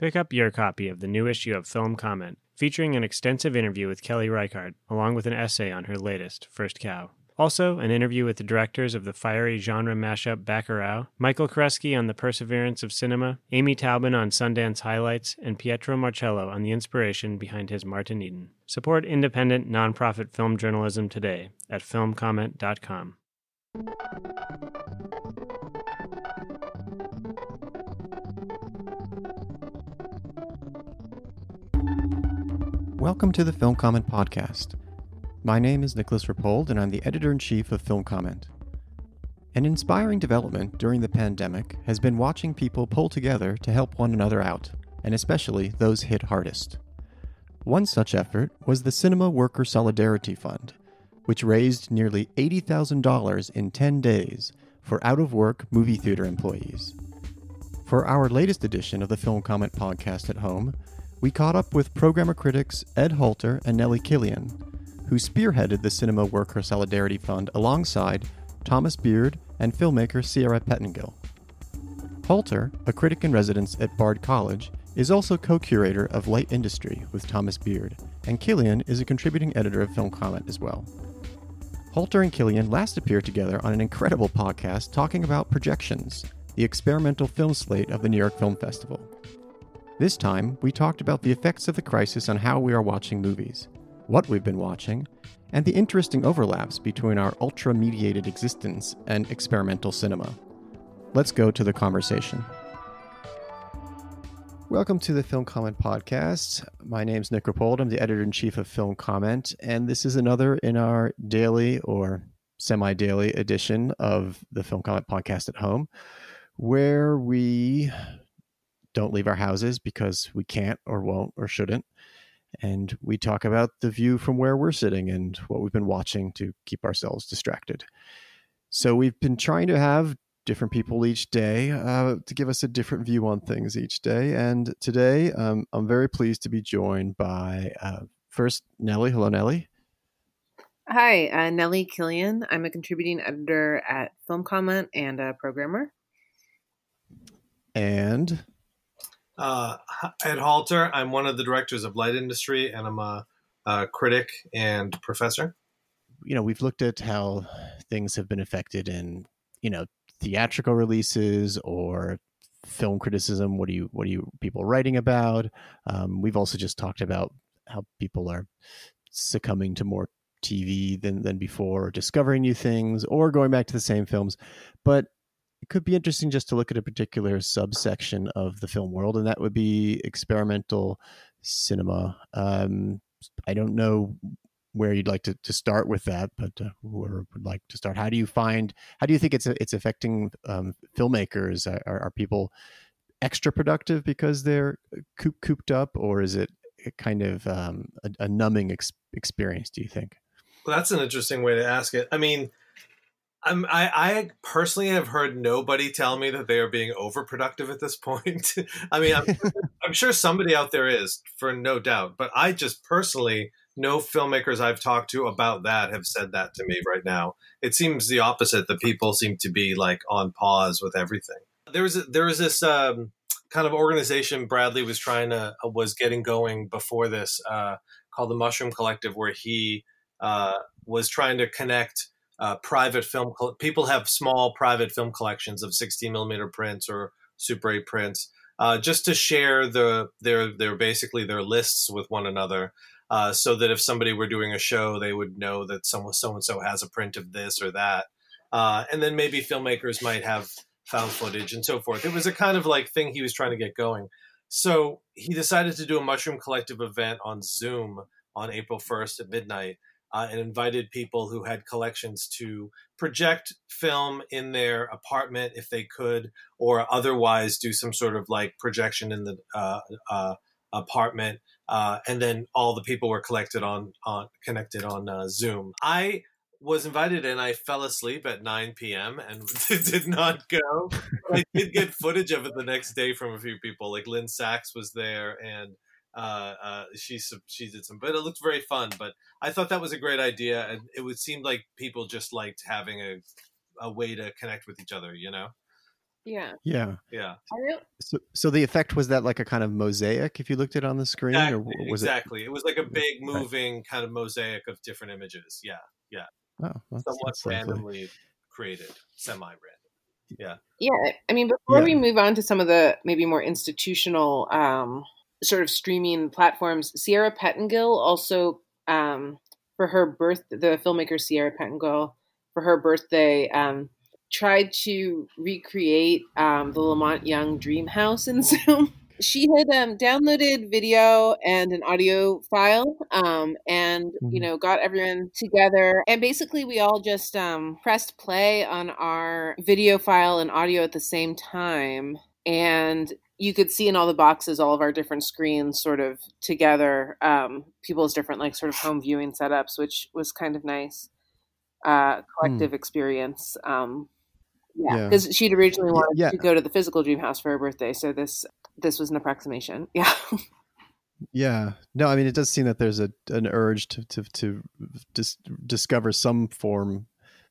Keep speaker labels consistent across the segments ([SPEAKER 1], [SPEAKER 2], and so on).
[SPEAKER 1] Pick up your copy of the new issue of Film Comment, featuring an extensive interview with Kelly Reichardt, along with an essay on her latest, First Cow. Also, an interview with the directors of the fiery genre mashup Bacurau, Michael Koresky on the perseverance of cinema, Amy Taubin on Sundance highlights, and Pietro Marcello on the inspiration behind his Martin Eden. Support independent, nonprofit film journalism today at filmcomment.com.
[SPEAKER 2] Welcome to the Film Comment Podcast. My name is Nicolas Rapold, and I'm the editor in chief of Film Comment. An inspiring development during the pandemic has been watching people pull together to help one another out, and especially those hit hardest. One such effort was the Cinema Worker Solidarity Fund, which raised nearly $80,000 in 10 days for out of work movie theater employees. For our latest edition of the Film Comment podcast at home, we caught up with programmer critics Ed Halter and Nellie Killian, who spearheaded the Cinema Worker Solidarity Fund alongside Thomas Beard and filmmaker Sierra Pettengill. Halter, a critic in residence at Bard College, is also co curator of Light Industry with Thomas Beard, and Killian is a contributing editor of Film Comment as well. Halter and Killian last appeared together on an incredible podcast talking about Projections, the experimental film slate of the New York Film Festival. This time, we talked about the effects of the crisis on how we are watching movies, what we've been watching, and the interesting overlaps between our ultra mediated existence and experimental cinema. Let's go to the conversation. Welcome to the Film Comment Podcast. My name is Nick Rapold. I'm the editor in chief of Film Comment, and this is another in our daily or semi daily edition of the Film Comment Podcast at home, where we don't leave our houses because we can't or won't or shouldn't. And we talk about the view from where we're sitting and what we've been watching to keep ourselves distracted. So we've been trying to have different people each day uh, to give us a different view on things each day. And today, um, I'm very pleased to be joined by uh, first Nellie. Hello, Nellie.
[SPEAKER 3] Hi, uh, Nellie Killian. I'm a contributing editor at Film Comment and a programmer.
[SPEAKER 2] And
[SPEAKER 4] uh, Ed Halter. I'm one of the directors of Light Industry, and I'm a, a critic and professor.
[SPEAKER 2] You know, we've looked at how things have been affected in you know theatrical releases or film criticism what are you what are you people writing about um, we've also just talked about how people are succumbing to more tv than than before discovering new things or going back to the same films but it could be interesting just to look at a particular subsection of the film world and that would be experimental cinema um, i don't know where you'd like to, to start with that, but uh, whoever would like to start, how do you find, how do you think it's it's affecting um, filmmakers? Are, are, people extra productive because they're coop, cooped up, or is it kind of um, a, a, numbing ex- experience? Do you think?
[SPEAKER 4] Well, that's an interesting way to ask it. I mean, I'm, I, I personally have heard nobody tell me that they are being overproductive at this point. I mean, I'm, I'm sure somebody out there is, for no doubt, but I just personally no filmmakers I've talked to about that have said that to me right now. It seems the opposite. The people seem to be like on pause with everything. There was there was this um, kind of organization Bradley was trying to uh, was getting going before this uh, called the Mushroom Collective, where he uh, was trying to connect uh, private film. People have small private film collections of 16 millimeter prints or Super 8 prints. Uh, just to share the their their basically their lists with one another uh, so that if somebody were doing a show, they would know that someone so and so has a print of this or that, uh, and then maybe filmmakers might have found footage and so forth. It was a kind of like thing he was trying to get going. So he decided to do a Mushroom Collective event on Zoom on April 1st at midnight. Uh, and invited people who had collections to project film in their apartment if they could, or otherwise do some sort of like projection in the uh, uh, apartment uh, and then all the people were collected on on connected on uh, Zoom. I was invited and I fell asleep at 9 p.m. and did not go. I did get footage of it the next day from a few people. Like Lynne Sachs was there and uh, uh, she she did some, but it looked very fun. But I thought that was a great idea, and it would seem like people just liked having a a way to connect with each other. You know.
[SPEAKER 3] Yeah.
[SPEAKER 2] Yeah.
[SPEAKER 4] Yeah.
[SPEAKER 2] So, so the effect was that like a kind of mosaic if you looked at it on the screen,
[SPEAKER 4] Exactly.
[SPEAKER 2] or was
[SPEAKER 4] exactly. It? was like a big
[SPEAKER 2] Right.
[SPEAKER 4] moving kind of mosaic of different images. Yeah.
[SPEAKER 2] Yeah. Oh, that's,
[SPEAKER 4] Somewhat
[SPEAKER 2] that's lovely.
[SPEAKER 4] randomly created, semi random. Yeah.
[SPEAKER 3] Yeah, I mean, before
[SPEAKER 2] Yeah.
[SPEAKER 3] we move on to some of the maybe more institutional um, sort of streaming platforms, Sierra Pettengill also, um, for her birth, the filmmaker Sierra Pettengill, for her birthday, um, tried to recreate um, the La Monte Young Dream House in Zoom. She had um, downloaded video and an audio file, um, and you
[SPEAKER 2] Mhm.
[SPEAKER 3] know, got everyone together. And basically, we all just um, pressed play on our video file and audio at the same time, and you could see in all the boxes all of our different screens sort of together, um, people's different like sort of home viewing setups, which was kind of nice uh, collective experience. Um, yeah,
[SPEAKER 2] Yeah.
[SPEAKER 3] because she'd originally
[SPEAKER 2] Yeah,
[SPEAKER 3] wanted
[SPEAKER 2] yeah.
[SPEAKER 3] to go to the physical dream house for her birthday, so this this was an approximation. Yeah.
[SPEAKER 2] Yeah. No, I mean, it does seem that there's a an urge to to to dis- discover some form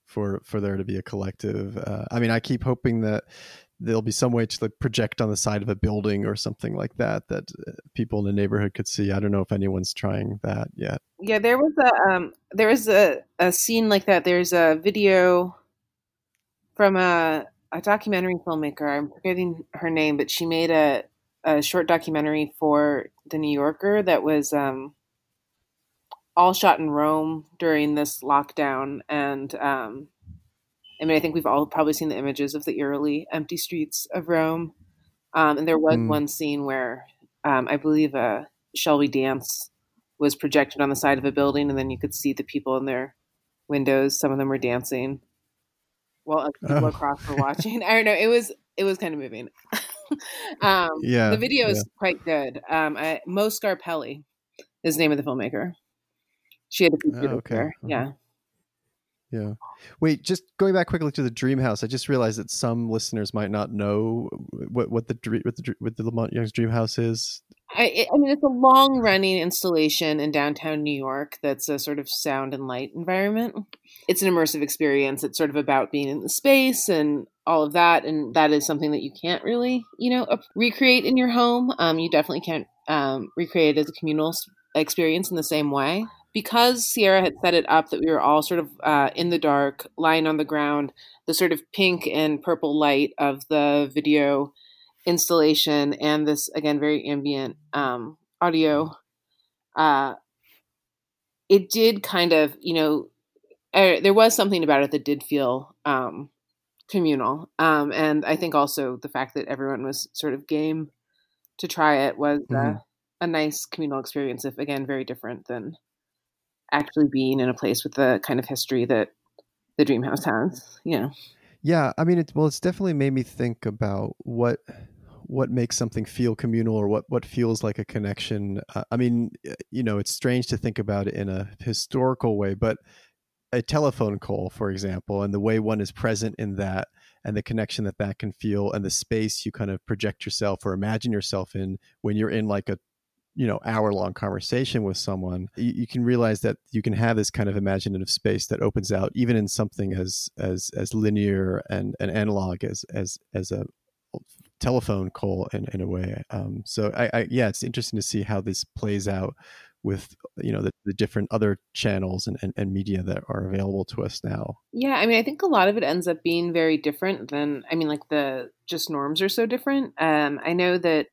[SPEAKER 2] for for there to be a collective. Uh, I mean, I keep hoping that there'll be some way to like project on the side of a building or something like that that uh, people in the neighborhood could see. I don't know if anyone's trying that yet.
[SPEAKER 3] Yeah, there was a um, there was a, a scene like that. There's a video from a a documentary filmmaker. I'm forgetting her name, but she made a a short documentary for the New Yorker that was um, all shot in Rome during this lockdown. And um, I mean, I think we've all probably seen the images of the eerily empty streets of Rome. Um, and there was
[SPEAKER 2] Mm.
[SPEAKER 3] one scene where um, I believe a Shelby Dance was projected on the side of a building, and then you could see the people in their windows. Some of them were dancing while other people
[SPEAKER 2] Oh.
[SPEAKER 3] across were watching. I don't know. It was it was kind of moving. um,
[SPEAKER 2] Yeah,
[SPEAKER 3] the video
[SPEAKER 2] yeah.
[SPEAKER 3] is quite good. Um, I, Mo Scarpelli is the name of the filmmaker. She had a computer
[SPEAKER 2] Oh, okay.
[SPEAKER 3] there.
[SPEAKER 2] Uh-huh.
[SPEAKER 3] Yeah.
[SPEAKER 2] Yeah. Wait, just going back quickly to the Dream House. I just realized that some listeners might not know what what the dre- what the what the La Monte Young's Dream House is.
[SPEAKER 3] I, I mean, it's a long running installation in downtown New York that's a sort of sound and light environment. It's an immersive experience. It's sort of about being in the space and all of that. And that is something that you can't really, you know, recreate in your home. Um, you definitely can't um, recreate it as a communal experience in the same way. Because Sierra had set it up that we were all sort of uh, in the dark, lying on the ground, the sort of pink and purple light of the video installation and this again very ambient um, audio uh, it did kind of you know uh, there was something about it that did feel um, communal um, and i think also the fact that everyone was sort of game to try it was uh,
[SPEAKER 2] Mhm.
[SPEAKER 3] a nice communal experience if again very different than actually being in a place with the kind of history that the dream house has yeah
[SPEAKER 2] Yeah, I mean, it's well, it's definitely made me think about what what makes something feel communal or what what feels like a connection. Uh, I mean, you know, it's strange to think about it in a historical way, but a telephone call, for example, and the way one is present in that, and the connection that that can feel, and the space you kind of project yourself or imagine yourself in when you're in like a you know hour long conversation with someone you, you can realize that you can have this kind of imaginative space that opens out even in something as as as linear and, and analog as as as a telephone call in, in a way. Um, so I, I yeah it's interesting to see how this plays out with you know the, the different other channels and, and, and media that are available to us now.
[SPEAKER 3] Yeah, I mean, I think a lot of it ends up being very different than, I mean, like the just norms are so different. Um, I know that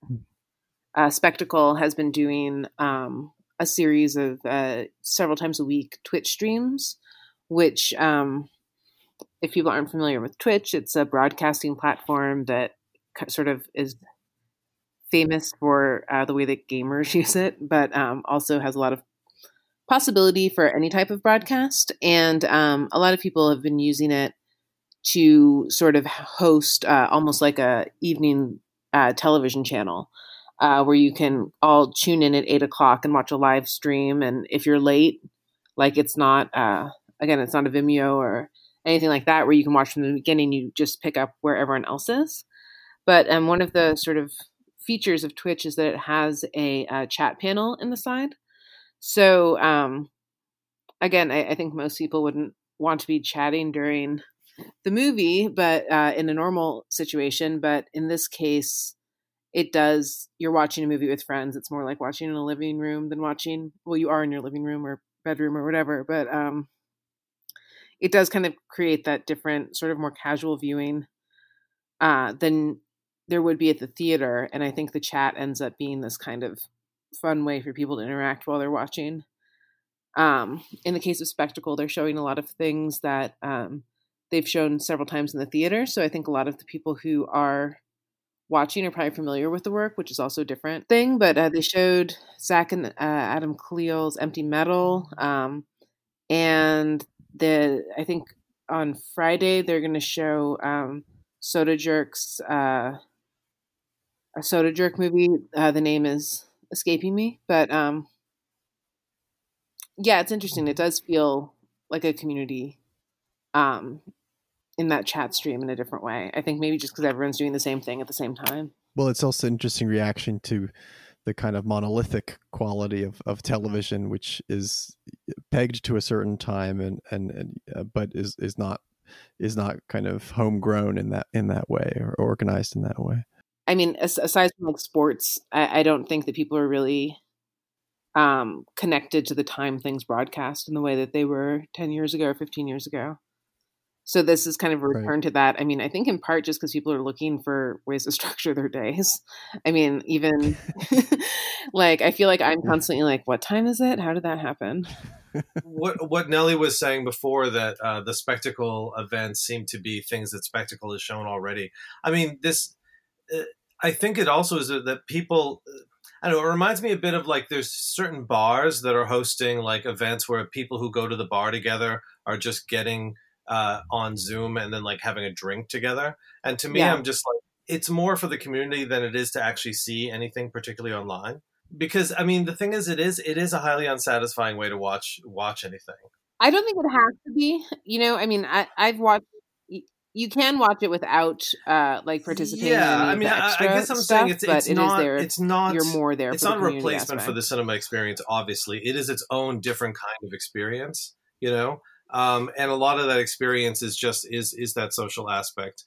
[SPEAKER 3] uh, Spectacle has been doing um, a series of uh, several times a week Twitch streams, which, um, if people aren't familiar with Twitch, it's a broadcasting platform that sort of is famous for uh, the way that gamers use it, but um, also has a lot of possibility for any type of broadcast. And um, a lot of people have been using it to sort of host uh, almost like a evening uh, television channel uh, where you can all tune in at eight o'clock and watch a live stream. And if you're late, like it's not, uh, again, it's not a Vimeo or anything like that where you can watch from the beginning. You just pick up where everyone else is. But um, one of the sort of features of Twitch is that it has a, uh chat panel in the side. So um, again, I, I think most people wouldn't want to be chatting during the movie, but uh, in a normal situation. But in this case, it does. You're watching a movie with friends. It's more like watching in a living room than watching. Well, you are in your living room or bedroom or whatever, but um, it does kind of create that different, sort of more casual viewing uh, than there would be at the theater. And I think the chat ends up being this kind of fun way for people to interact while they're watching. Um, in the case of Spectacle, they're showing a lot of things that um, they've shown several times in the theater. So I think a lot of the people who are watching are probably familiar with the work, which is also a different thing. But uh, they showed Zach and uh, Adam Khalil's Empty Metal, um, and the I think on Friday they're going to show um, Soda Jerk's uh, a Soda Jerk movie. Uh, the name is escaping me, but um, yeah, it's interesting. It does feel like a community um, in that chat stream in a different way. I think maybe just because everyone's doing the same thing at the same time.
[SPEAKER 2] Well, it's also interesting reaction to the kind of monolithic quality of, of television, which is pegged to a certain time and and, and uh, but is is not is not kind of homegrown in that in that way or organized in that way.
[SPEAKER 3] I mean, aside from like sports, I, I don't think that people are really um, connected to the time things broadcast in the way that they were ten years ago or fifteen years ago. So this is kind of a return right. to that. I mean, I think in part just because people are looking for ways to structure their days. I mean, even like I feel like I'm constantly like, "What time is it? How did that happen?"
[SPEAKER 4] what what Nellie was saying before that uh, the spectacle events seem to be things that spectacle has shown already. I mean, this. Uh, I think it also is that people. Uh, I don't know. It reminds me a bit of like there's certain bars that are hosting like events where people who go to the bar together are just getting uh, on Zoom and then like having a drink together. And to me, yeah. I'm just like, it's more for the community than it is to actually see anything particularly online. Because I mean, the thing is, it is it is a highly unsatisfying way to watch watch anything.
[SPEAKER 3] I don't think it has to be. You know, I mean, I, I've watched you can watch it without uh like participating yeah i mean I, I, guess i'm stuff, saying it's, it's not there,
[SPEAKER 4] it's not
[SPEAKER 3] you're more there
[SPEAKER 4] it's not a replacement aspect. for the cinema experience obviously it is its own different kind of experience you know um, and a lot of that experience is just is is that social aspect.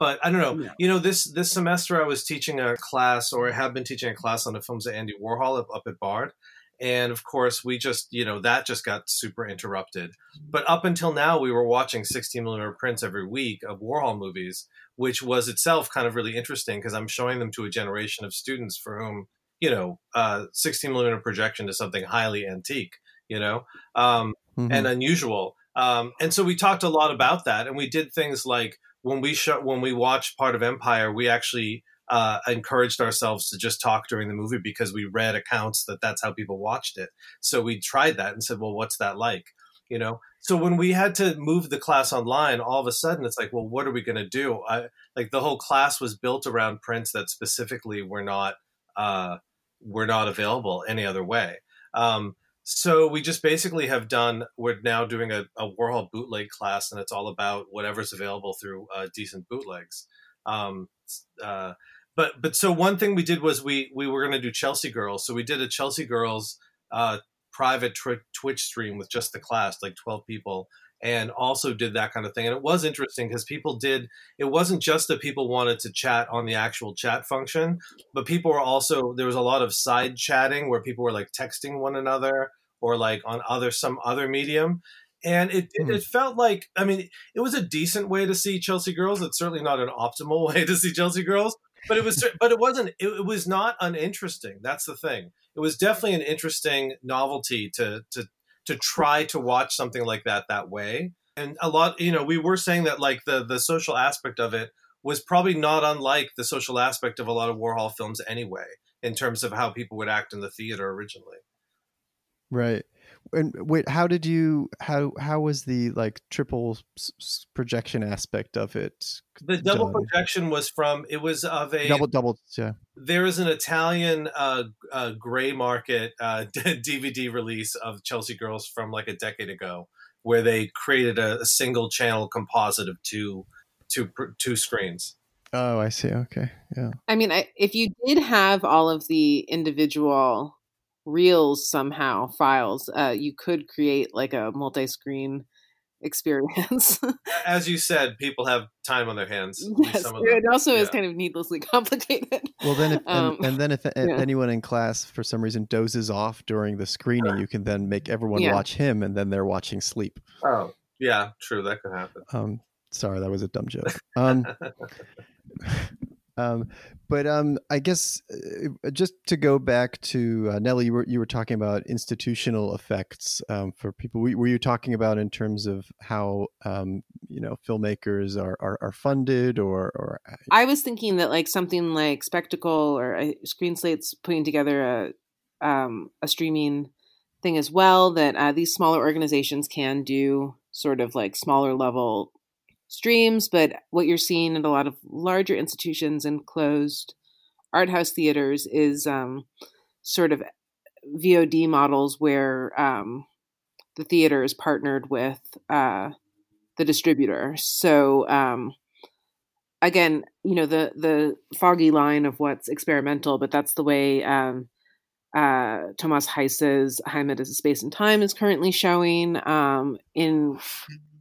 [SPEAKER 4] But i don't know yeah. you know this this semester i was teaching a class or i have been teaching a class on the films of andy warhol up, up at bard. And of course we just you know that just got super interrupted. But up until now we were watching 16 millimeter prints every week of warhol movies which was itself kind of really interesting because i'm showing them to a generation of students for whom you know uh, 16 millimeter projection is something highly antique you know? Um, mm-hmm. and unusual. Um, and so we talked a lot about that, and we did things like when we show, when we watched part of Empire, we actually uh, encouraged ourselves to just talk during the movie because we read accounts that that's how people watched it. So we tried that and said, well, what's that like? You know. So when we had to move the class online, all of a sudden it's like, well, what are we going to do? I, like the whole class was built around prints that specifically were not uh, were not available any other way. Um, so we just basically have done. We're now doing a, a Warhol bootleg class, and it's all about whatever's available through uh, decent bootlegs. Um, uh, but but so one thing we did was we we were going to do Chelsea Girls. So we did a Chelsea Girls uh, private tw- Twitch stream with just the class, like twelve people, and also did that kind of thing. And it was interesting because people did, it wasn't just that people wanted to chat on the actual chat function, but people were also, there was a lot of side chatting where people were like texting one another or like on other, some other medium. And it, hmm. it, felt like, I mean, it was a decent way to see Chelsea girls. It's certainly not an optimal way to see Chelsea girls, but it was, but it wasn't, it, it was not uninteresting. That's the thing. It was definitely an interesting novelty to, to, to try to watch something like that that way. And a lot, you know, we were saying that like the the social aspect of it was probably not unlike the social aspect of a lot of Warhol films anyway, in terms of how people would act in the theater originally.
[SPEAKER 2] Right. And wait how did you how how was the like triple s- projection aspect of it
[SPEAKER 4] the double done? projection was from it was of a
[SPEAKER 2] double double yeah.
[SPEAKER 4] There is an italian uh, uh gray market uh dvd release of chelsea girls from like a decade ago where they created a, a single channel composite of two two two screens.
[SPEAKER 2] Oh i see. Okay. Yeah.
[SPEAKER 3] I mean I, if you did have all of the individual reels somehow files uh, you could create like a multi-screen experience.
[SPEAKER 4] As you said, people have time on their hands.
[SPEAKER 3] yes, it also yeah. is kind of needlessly complicated.
[SPEAKER 2] Well, then, if, um, and, and, then if, if yeah. anyone in class for some reason dozes off during the screening, you can then make everyone yeah. watch him, and then they're watching sleep.
[SPEAKER 4] Oh, yeah, true. That could happen.
[SPEAKER 2] Um, sorry, that was a dumb joke. Um, um, but um, I guess uh, just to go back to uh, Nellie, you were you were talking about institutional effects um, for people. Were, you talking about in terms of how um, you know filmmakers are, are, are funded, or or? Uh,
[SPEAKER 3] I was thinking that like something like Spectacle or uh, Screen Slate's putting together a um, a streaming thing as well. That uh, these smaller organizations can do sort of like smaller level streams, but what you're seeing in a lot of larger institutions and closed art house theaters is um, sort of VOD models where um, the theater is partnered with uh, the distributor. So um, again, you know the the foggy line of what's experimental, but that's the way um, uh, Thomas Heise's Heimat a Space and Time is currently showing um, in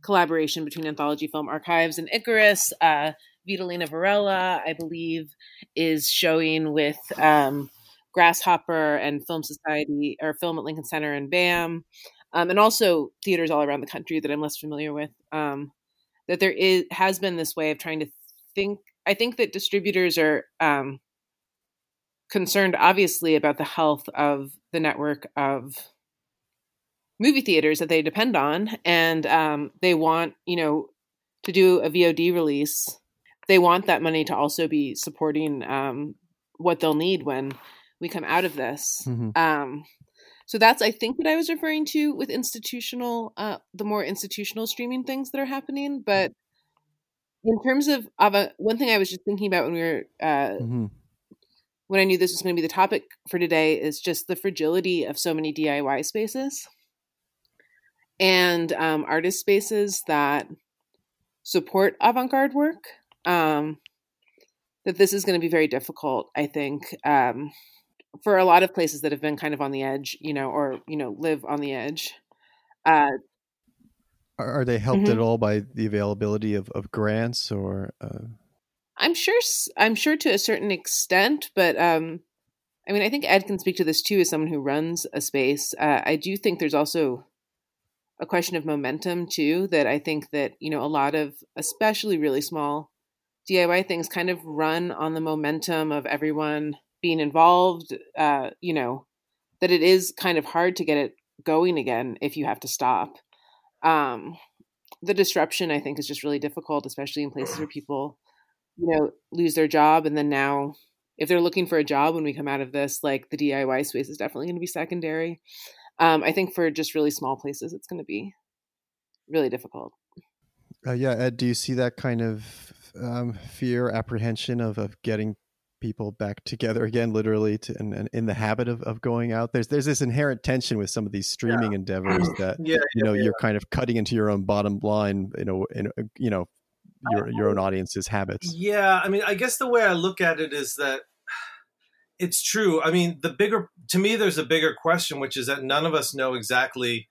[SPEAKER 3] collaboration between Anthology Film Archives and Icarus. Uh, Vitalina Varela, I believe, is showing with um, Grasshopper and Film Society or Film at Lincoln Center and BAM, um, and also theaters all around the country that I'm less familiar with. Um, that there is has been this way of trying to think. I think that distributors are um, concerned, obviously, about the health of the network of movie theaters that they depend on, and um, they want you know to do a VOD release. They want that money to also be supporting um, what they'll need when we come out of this. Mm-hmm. Um, so that's I think what I was referring to with institutional, uh, the more institutional streaming things that are happening. But in terms of, of a, one thing I was just thinking about when we were uh, mm-hmm when I knew this was going to be the topic for today is just the fragility of so many DIY spaces and um, artist spaces that support avant garde work. Um, that this is going to be very difficult, I think, um, for a lot of places that have been kind of on the edge, you know, or, you know, live on the edge. Uh,
[SPEAKER 2] are, they helped mm-hmm. at all by the availability of, of grants or? Uh...
[SPEAKER 3] I'm sure. I'm sure to a certain extent, but um, I mean, I think Ed can speak to this too, as someone who runs a space. Uh, I do think there's also a question of momentum too that i think that you know a lot of especially really small diy things kind of run on the momentum of everyone being involved uh you know that it is kind of hard to get it going again if you have to stop. Um the disruption i think is just really difficult especially in places where people you know lose their job and then now if they're looking for a job when we come out of this like the diy space is definitely going to be secondary um, I think for just really small places, it's going to be really difficult.
[SPEAKER 2] Uh, yeah, Ed, do you see that kind of um, fear, apprehension of, of getting people back together again, literally, to, and, and in the habit of, of going out? There's there's this inherent tension with some of these streaming yeah. endeavors that yeah, you know yeah, you're kind of cutting into your own bottom line, you know, in you know your your own audience's habits.
[SPEAKER 4] Yeah, I mean, I guess the way I look at it is that it's true. I mean, the bigger to me, there's a bigger question, which is that none of us know exactly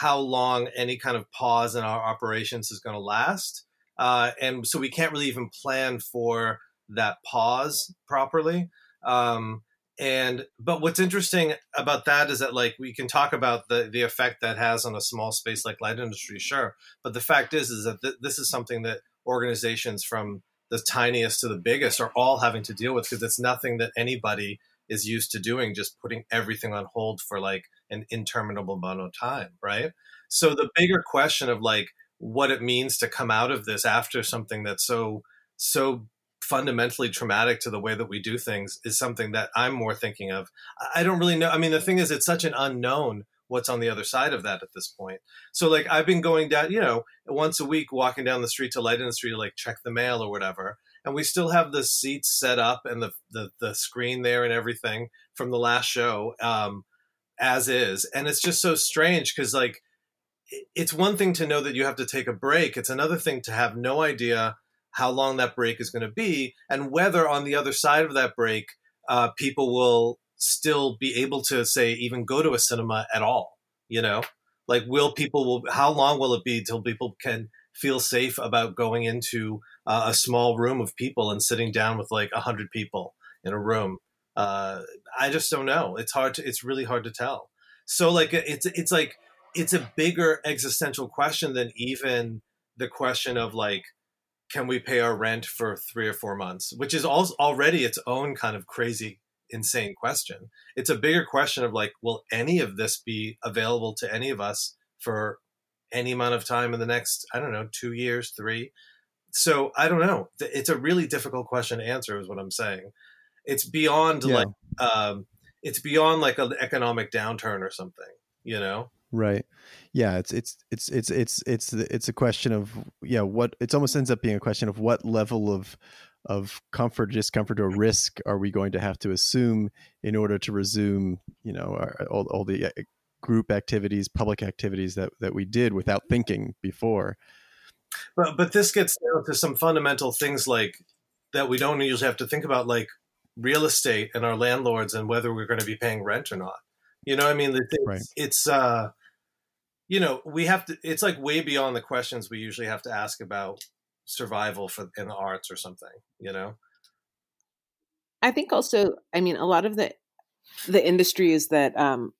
[SPEAKER 4] how long any kind of pause in our operations is going to last, uh, and so we can't really even plan for that pause properly. Um, and but what's interesting about that is that like we can talk about the the effect that has on a small space like light industry, sure. But the fact is, is that th- this is something that organizations from the tiniest to the biggest are all having to deal with because it's nothing that anybody is used to doing just putting everything on hold for like an interminable amount of time right? So the bigger question of like what it means to come out of this after something that's so so fundamentally traumatic to the way that we do things is something that i'm more thinking of. I don't really know i mean the thing is it's such an unknown what's on the other side of that at this point. So like I've been going down, you know, once a week walking down the street to Light Industry to like check the mail or whatever. And we still have the seats set up and the the, the screen there and everything from the last show um, as is. And it's just so strange because like it's one thing to know that you have to take a break. It's another thing to have no idea how long that break is going to be and whether on the other side of that break uh, people will still be able to say even go to a cinema at all you know Like, will people will how long will it be till people can feel safe about going into uh, a small room of people and sitting down with like a hundred people in a room? Uh, I just don't know. It's hard to. It's really hard to tell. So like it's it's like it's a bigger existential question than even the question of like can we pay our rent for three or four months which is also already its own kind of crazy insane question. It's a bigger question of like will any of this be available to any of us for any amount of time in the next i don't know two years three? So i don't know. It's a really difficult question to answer is what i'm saying. It's beyond yeah. like um, it's beyond like an economic downturn or something you know?
[SPEAKER 2] Right. Yeah it's it's it's it's it's it's it's a question of yeah what it almost ends up being a question of what level of of comfort discomfort or risk are we going to have to assume in order to resume you know our, all, all the uh, group activities public activities that that we did without thinking before
[SPEAKER 4] but but this gets down to some fundamental things like that we don't usually have to think about like real estate and our landlords and whether we're going to be paying rent or not you know i mean it's, right. it's uh you know, we have to. It's like way beyond the questions we usually have to ask about survival for in the arts or something. You know.
[SPEAKER 3] I think also, I mean, a lot of the the industries that um,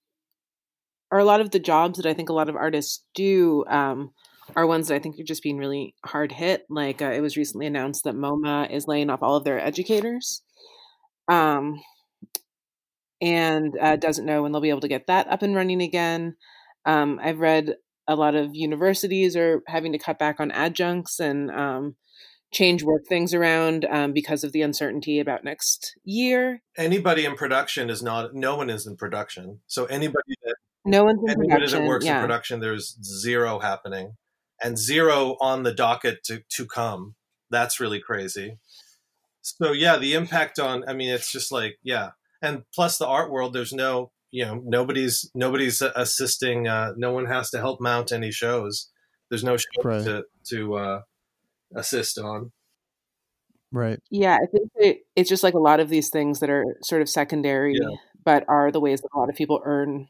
[SPEAKER 3] are a lot of the jobs that I think a lot of artists do um, are ones that I think are just being really hard hit. Like uh, it was recently announced that MoMA is laying off all of their educators, um, and uh, doesn't know when they'll be able to get that up and running again. Um, I've read a lot of universities are having to cut back on adjuncts and um, change work things around um, because of the uncertainty about next year.
[SPEAKER 4] Anybody in production is not. No one is in production. So anybody that
[SPEAKER 3] no one's in
[SPEAKER 4] anybody
[SPEAKER 3] production,
[SPEAKER 4] that works
[SPEAKER 3] yeah.
[SPEAKER 4] in production, there's zero happening, and zero on the docket to to come. That's really crazy. So yeah, the impact on. I mean, it's just like yeah, and plus the art world. There's no you know nobody's nobody's assisting uh, no one has to help mount any shows there's no show right. to to uh, assist on
[SPEAKER 2] right
[SPEAKER 3] yeah i think it, it's just like a lot of these things that are sort of secondary yeah. but are the ways that a lot of people earn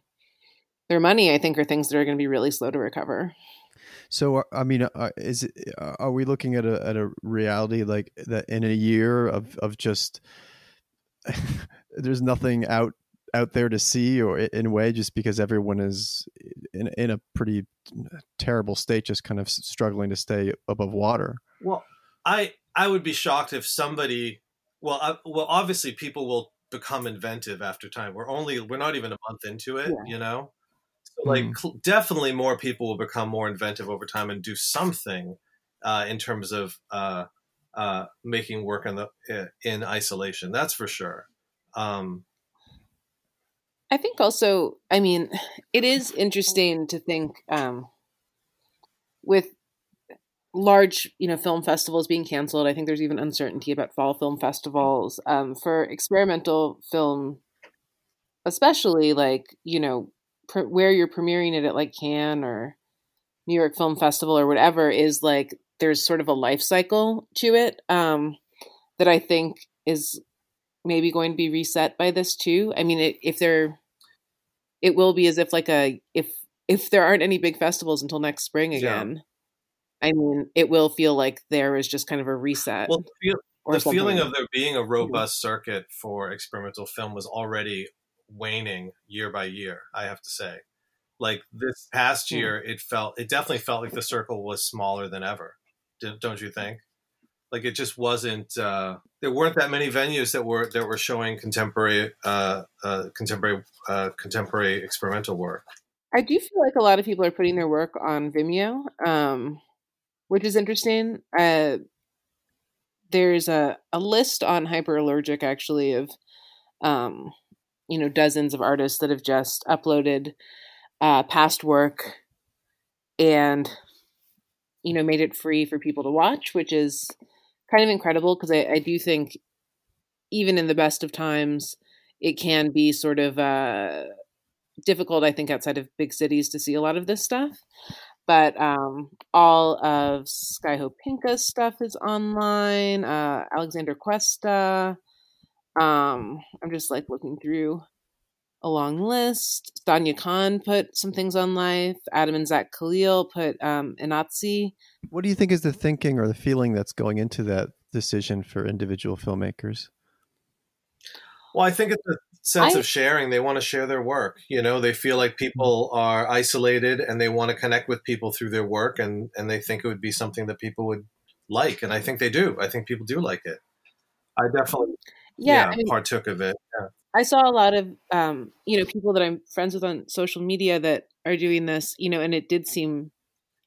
[SPEAKER 3] their money i think are things that are going to be really slow to recover
[SPEAKER 2] so, uh, I mean, uh, is it, uh, are we looking at a at a reality like that in a year of of just there's nothing out out there to see or in a way just because everyone is in, in a pretty terrible state just kind of struggling to stay above water
[SPEAKER 4] well i i would be shocked if somebody well I, well obviously people will become inventive after time we're only we're not even a month into it yeah. you know so like mm. definitely more people will become more inventive over time and do something uh, in terms of uh, uh, making work in the in isolation that's for sure um,
[SPEAKER 3] I think also, I mean, it is interesting to think um, with large, you know, film festivals being canceled. I think there's even uncertainty about fall film festivals um, for experimental film, especially like you know where you're premiering it at like Cannes or New York Film Festival or whatever is like there's sort of a life cycle to it um, that I think is maybe going to be reset by this too. I mean, it, if they're it will be as if like a if if there aren't any big festivals until next spring again. Yeah. I mean, it will feel like there is just kind of a reset.
[SPEAKER 4] Well, the, the feeling of there being a robust circuit for experimental film was already waning year by year. I have to say, like this past hmm. year, it felt it definitely felt like the circle was smaller than ever. Don't you think? Like it just wasn't uh, there weren't that many venues that were that were showing contemporary uh, uh, contemporary uh, contemporary experimental work.
[SPEAKER 3] I do feel like a lot of people are putting their work on vimeo um, which is interesting. Uh, there's a, a list on hyperallergic actually of um, you know dozens of artists that have just uploaded uh, past work and you know made it free for people to watch which is kind of incredible because I, I do think even in the best of times, it can be sort of uh, difficult, I think, outside of big cities to see a lot of this stuff. But um, all of Sky Hopinka's stuff is online. Uh, Alexandra Cuesta. Um, I'm just like looking through a long list. Danya Khan put some things on life. Adam and Zach Khalil put um, Inazi.
[SPEAKER 2] What do you think is the thinking or the feeling that's going into that decision for individual filmmakers?
[SPEAKER 4] Well, I think it's a sense
[SPEAKER 3] I-
[SPEAKER 4] of sharing. They want to share their work. You know, they feel like people are isolated and they want to connect with people through their work, and and they think it would be something that people would like, and I think they do. I think people do like it. I definitely,
[SPEAKER 3] Yeah,
[SPEAKER 4] yeah,
[SPEAKER 3] I mean,
[SPEAKER 4] partook of it. Yeah.
[SPEAKER 3] I saw a lot of um, you know people that I'm friends with on social media that are doing this, you know, and it did seem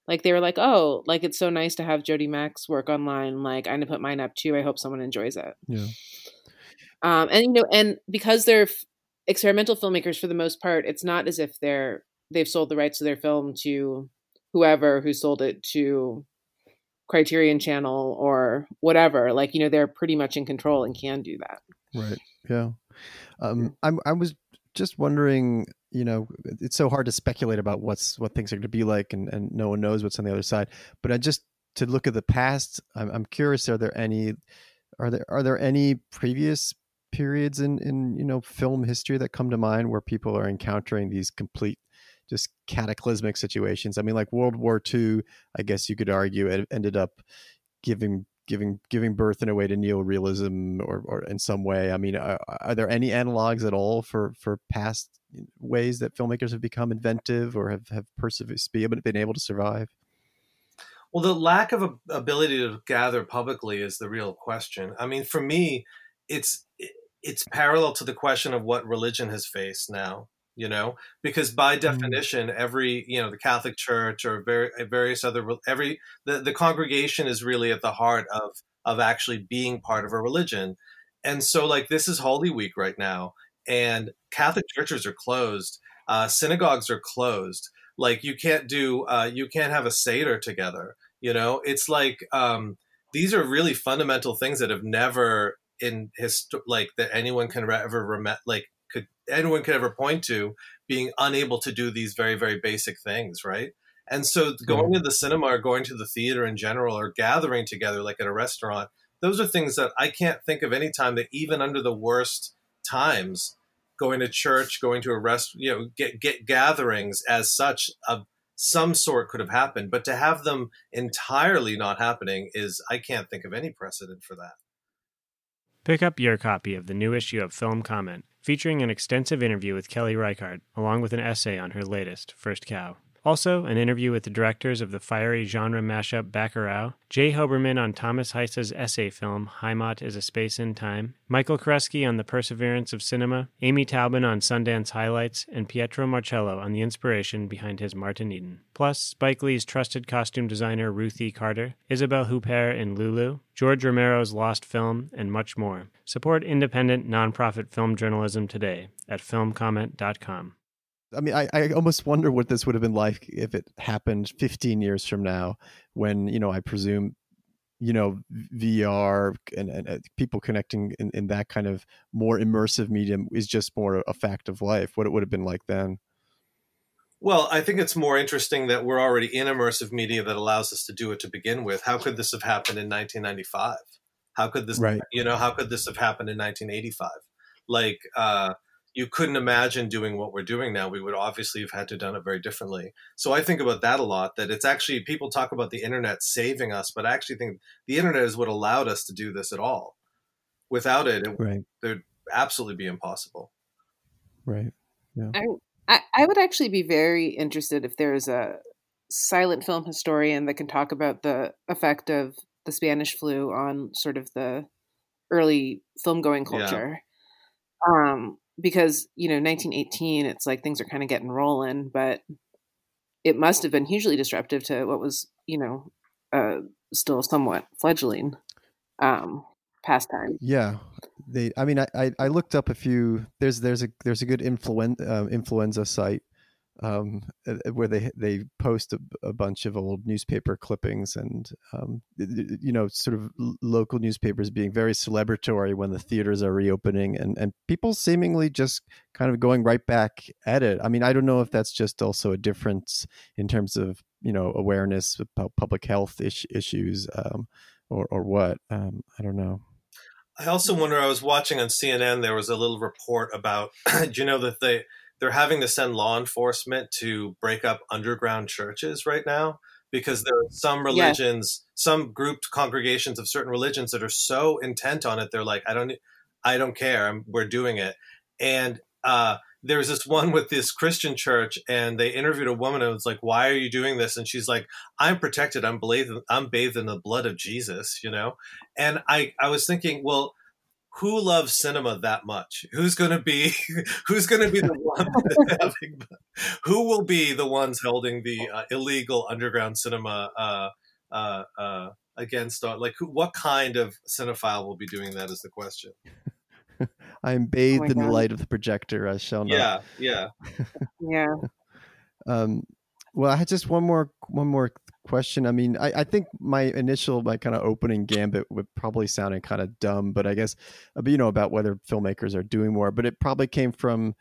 [SPEAKER 3] like they were like, "Oh, like it's so nice to have Jodie Mack's work online. Like I'm gonna put mine up too. I hope someone enjoys it."
[SPEAKER 2] Yeah.
[SPEAKER 3] Um, and you know, and because they're f- experimental filmmakers for the most part, it's not as if they're they've sold the rights to their film to whoever who sold it to Criterion Channel or whatever. Like you know, they're pretty much in control and can do that.
[SPEAKER 2] Right. Yeah. Um, I'm, I was just wondering, you know, it's so hard to speculate about what's what things are going to be like, and, and no one knows what's on the other side. But I just to look at the past, I'm, I'm curious: are there any, are there are there any previous periods in in you know film history that come to mind where people are encountering these complete just cataclysmic situations? I mean, like World War II, I guess you could argue it ended up giving giving giving birth in a way to neorealism or, or in some way i mean are, are there any analogs at all for for past ways that filmmakers have become inventive or have have persevered been able to survive
[SPEAKER 4] Well, the lack of ability to gather publicly is the real question. I mean, for me, it's it's parallel to the question of what religion has faced now. You know, because by definition, every you know the Catholic Church or ver- various other every the, the congregation is really at the heart of of actually being part of a religion, and so like this is Holy Week right now, and Catholic churches are closed, uh, synagogues are closed. Like you can't do uh, you can't have a seder together you know? It's like um, these are really fundamental things that have never in his like that anyone can ever rem- like anyone could ever point to being unable to do these very very basic things right? And so going to the cinema or going to the theater in general or gathering together like at a restaurant those are things that i can't think of any time that even under the worst times going to church going to a rest you know get get gatherings as such of some sort could have happened but to have them entirely not happening is i can't think of any precedent for that
[SPEAKER 1] Pick up your copy of the new issue of Film Comment, featuring an extensive interview with Kelly Reichardt, along with an essay on her latest, First Cow. Also, an interview with the directors of the fiery genre mashup Bacurau, J. Hoberman on Thomas Heise's essay film Heimat is a Space in Time, Michael Koresky on the perseverance of cinema, Amy Taubin on Sundance highlights, and Pietro Marcello on the inspiration behind his Martin Eden. Plus, Spike Lee's trusted costume designer Ruthie Carter, Isabelle Huppert in Loulou, George Romero's Lost Film, and much more. Support independent, nonprofit film journalism today at filmcomment.com.
[SPEAKER 2] I mean, I, I almost wonder what this would have been like if it happened 15 years from now, when you know, I presume, you know, VR and, and uh, people connecting in, in that kind of more immersive medium is just more a fact of life. What it would have been like then.
[SPEAKER 4] Well, I think it's more interesting that we're already in immersive media that allows us to do it to begin with. How could this have happened in 1995? How could this,
[SPEAKER 2] Right.
[SPEAKER 4] you know, how could this have happened in 1985? Like, uh, you couldn't imagine doing what we're doing now. We would obviously have had to done it very differently. So I think about that a lot. That it's actually people talk about the internet saving us, but I actually think the internet is what allowed us to do this at all. Without it, it
[SPEAKER 2] Right.
[SPEAKER 4] would absolutely be impossible.
[SPEAKER 2] Right.
[SPEAKER 3] I, I would actually be very interested if there's a silent film historian that can talk about the effect of the Spanish flu on sort of the early film going
[SPEAKER 4] Yeah.
[SPEAKER 3] culture. Um, because, you know, 1918, it's like things are kind of getting rolling, but it must have been hugely disruptive to what was, you know, uh, still somewhat fledgling um, pastime.
[SPEAKER 2] Yeah, they. I mean, I, I, looked up a few. There's there's a there's a good influen, uh, influenza site um, uh, where they they post a, a bunch of old newspaper clippings and um, you know sort of local newspapers being very celebratory when the theaters are reopening and and people seemingly just kind of going right back at it. I mean, I don't know if that's just also a difference in terms of you know awareness about public health is- issues um, or or what. Um, I don't know.
[SPEAKER 4] I also wonder. I was watching on CNN. There was a little report about. do you know that they they're having to send law enforcement to break up underground churches right now because there are some religions, yes. some grouped congregations of certain religions that are so intent on it. They're like, I don't, I don't care. I'm, we're doing it. And uh, there was this one with this Christian church, and they interviewed a woman and was like, "Why are you doing this?" And she's like, "I'm protected. I'm bathed. I'm bathed in the blood of Jesus." You know, and I I was thinking, well, who loves cinema that much? Who's going to be who's going to be the one having, who will be the ones holding the uh, illegal underground cinema uh, uh, uh against uh, like who, what kind of cinephile will be doing that is the question.
[SPEAKER 2] I am bathed oh in God. the light of the projector. I shall
[SPEAKER 4] not. Yeah,
[SPEAKER 3] yeah, yeah.
[SPEAKER 2] Um, well, I had just one more one more question. I mean, I, I think my initial, my kind of opening gambit would probably sounded kind of dumb, but I guess, uh, you know, about whether filmmakers are doing more, but it probably came from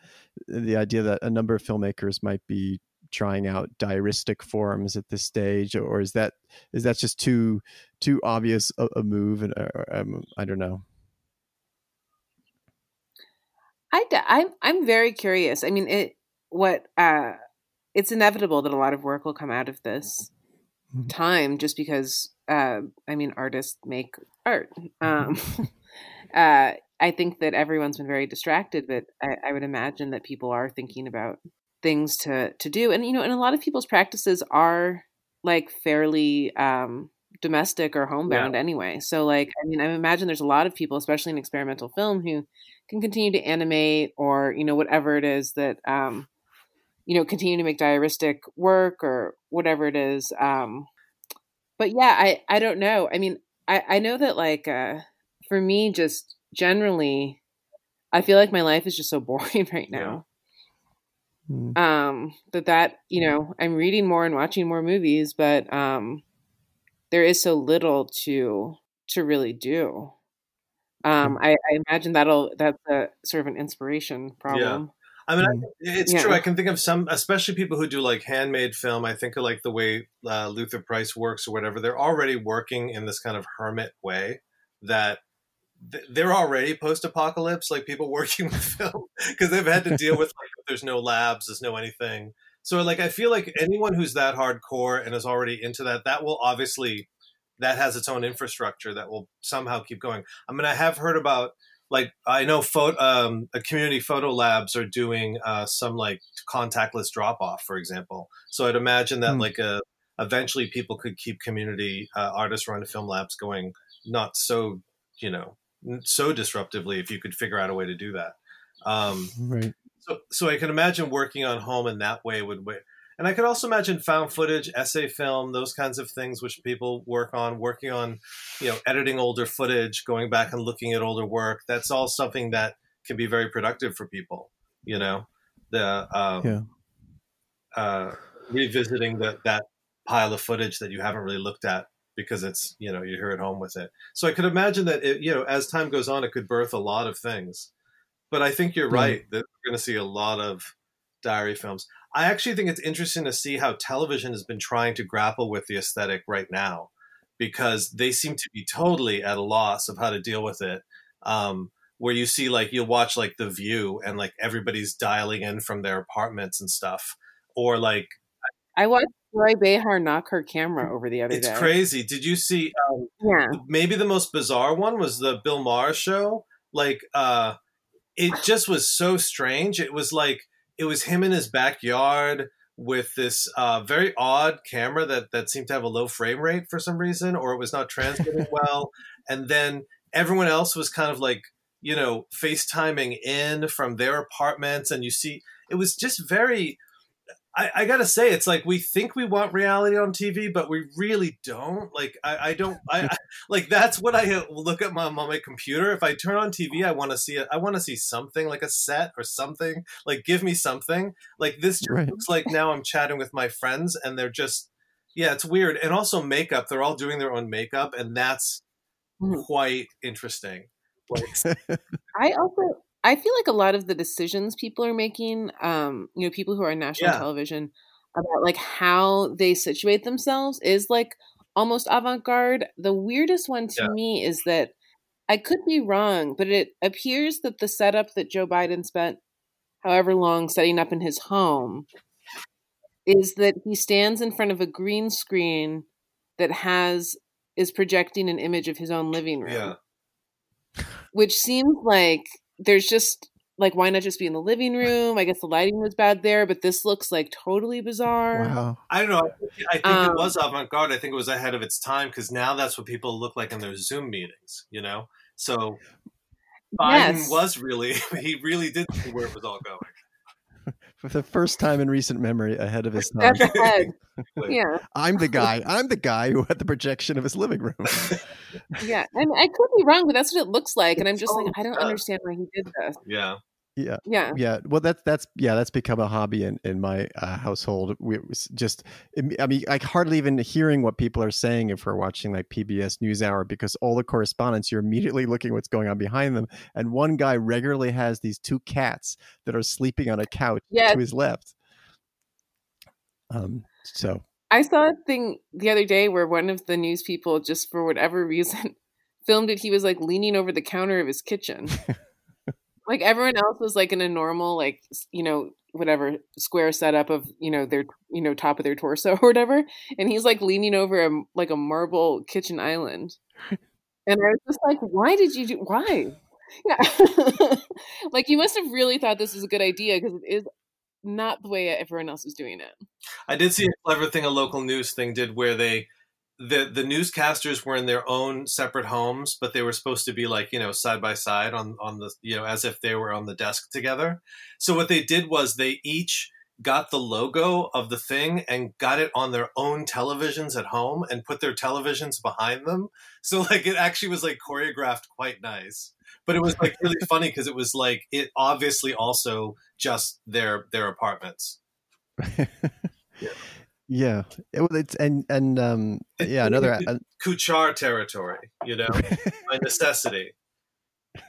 [SPEAKER 2] the idea that a number of filmmakers might be trying out diaristic forms at this stage, or is that is that just too too obvious a, a move? And um, I don't know.
[SPEAKER 3] I I'm I'm very curious. I mean, it what uh, it's inevitable that a lot of work will come out of this Mm-hmm. time just because uh, I mean artists make art. Um, mm-hmm. uh, I think that everyone's been very distracted, but I, I, would imagine that people are thinking about things to to do, and you know, and a lot of people's practices are like fairly um, domestic or homebound yeah. anyway. So, like, I mean, I imagine there's a lot of people, especially in experimental film, who can continue to animate or you know whatever it is that um, you know continue to make diaristic work or whatever it is um but yeah i i don't know. I mean i i know that like uh for me just generally i feel like my life is just so boring right now. Yeah. mm. um that that you know i'm reading more and watching more movies but um there is so little to to really do. Um I, I imagine that'll that's a sort of an inspiration problem
[SPEAKER 4] I mean, I, mm. it's yeah. true. I can think of some, especially people who do like handmade film. I think of like the way uh, Luther Price works or whatever. They're already working in this kind of hermit way that th- they're already post-apocalypse, like people working with film because they've had to deal with like there's no labs, there's no anything. So like I feel like anyone who's that hardcore and is already into that, that will obviously that has its own infrastructure that will somehow keep going. I mean, I have heard about like I know photo, um, a community photo labs are doing uh, some like contactless drop off, for example. So I'd imagine that mm. like a, uh, eventually people could keep community uh, artist run film labs going, not so you know so disruptively if you could figure out a way to do that. Um,
[SPEAKER 2] right.
[SPEAKER 4] So, so I can imagine working on home in that way would and I could also imagine found footage, essay film, those kinds of things which people work on, working on, you know, editing older footage, going back and looking at older work. That's all something that can be very productive for people, you know, the, um, yeah. uh, revisiting the, that pile of footage that you haven't really looked at because it's, you know, you're here at home with it. So I could imagine that, it, you know, as time goes on, it could birth a lot of things. But I think you're right that we're going to see a lot of diary films. I actually think it's interesting to see how television has been trying to grapple with the aesthetic right now because they seem to be totally at a loss of how to deal with it. Um, where you see like you'll watch like The View and like everybody's dialing in from their apartments and stuff, or like
[SPEAKER 3] I watched Joy Behar knock her camera over the other
[SPEAKER 4] it's
[SPEAKER 3] day.
[SPEAKER 4] It's crazy. Did you see? Um, yeah. Maybe the most bizarre one was the Bill Maher show. Like, uh, it just was so strange. It was like it was him in his backyard with this uh, very odd camera that that seemed to have a low frame rate for some reason, or it was not transmitting well. And then everyone else was kind of like you know FaceTiming in from their apartments, and you see it was just very I, I, gotta say, it's like we think we want reality on TV, but we really don't. Like, I, I don't. I, I, like that's what I look at my on my computer. If I turn on TV, I want to see it. I want to see something like a set or something. Like, give me something. Like this right. looks like now I'm chatting with my friends, and they're just, yeah, it's weird. And also makeup. They're all doing their own makeup, and that's mm. quite interesting.
[SPEAKER 3] Like, I also I feel like a lot of the decisions people are making, um, you know, people who are on national yeah. television about like how they situate themselves is like almost avant garde. The weirdest one to yeah. me is that I could be wrong, but it appears that the setup that Joe Biden spent however long setting up in his home is that he stands in front of a green screen that has is projecting an image of his own living room.
[SPEAKER 4] Yeah.
[SPEAKER 3] Which seems like there's just like why not just be in the living room? I guess the lighting was bad there, but this looks like totally bizarre.
[SPEAKER 2] Wow.
[SPEAKER 4] I don't know. I think, I think
[SPEAKER 3] Um,
[SPEAKER 4] it was avant garde. I think it was ahead of its time because now that's what people look like in their Zoom meetings. You know, so Biden
[SPEAKER 3] Yes.
[SPEAKER 4] was really he really did see where it was all going.
[SPEAKER 2] For the first time in recent memory, ahead of his time.
[SPEAKER 3] That's ahead. Yeah.
[SPEAKER 2] I'm the guy. I'm the guy who had the projection of his living room.
[SPEAKER 3] Yeah. And I could be wrong, but that's what it looks like. And I'm
[SPEAKER 4] It's
[SPEAKER 3] just like, I don't
[SPEAKER 4] tough.
[SPEAKER 3] understand why he did this.
[SPEAKER 4] yeah.
[SPEAKER 2] Yeah.
[SPEAKER 3] Yeah.
[SPEAKER 2] Yeah, well, that's that's yeah, that's become a hobby in in my uh, household. We just, I mean, like hardly even hearing what people are saying if we're watching like PBS NewsHour because all the correspondents you're immediately looking what's going on behind them, and one guy regularly has these two cats that are sleeping on a couch
[SPEAKER 3] Yes.
[SPEAKER 2] to his left. Um, so
[SPEAKER 3] I saw a thing the other day where one of the news people, just for whatever reason, filmed it. He was like leaning over the counter of his kitchen. Like everyone else was like in a normal, like, you know, whatever square setup of, you know, their, you know, top of their torso or whatever. And he's like leaning over a, like a marble kitchen island. And I was just like, why did you do, why? Yeah. like you must have really thought this was a good idea because it is not the way everyone else is doing it.
[SPEAKER 4] I did see a clever thing a local news thing did where they the the newscasters were in their own separate homes, but they were supposed to be like you know side by side on on the you know as if they were on the desk together. So what they did was they each got the logo of the thing and got it on their own televisions at home and put their televisions behind them. So like it actually was like choreographed quite nice. But it was like really funny because it was like it obviously also just their their apartments.
[SPEAKER 2] yeah, it, it's and and um yeah another uh,
[SPEAKER 4] Kuchar territory, you know, by necessity.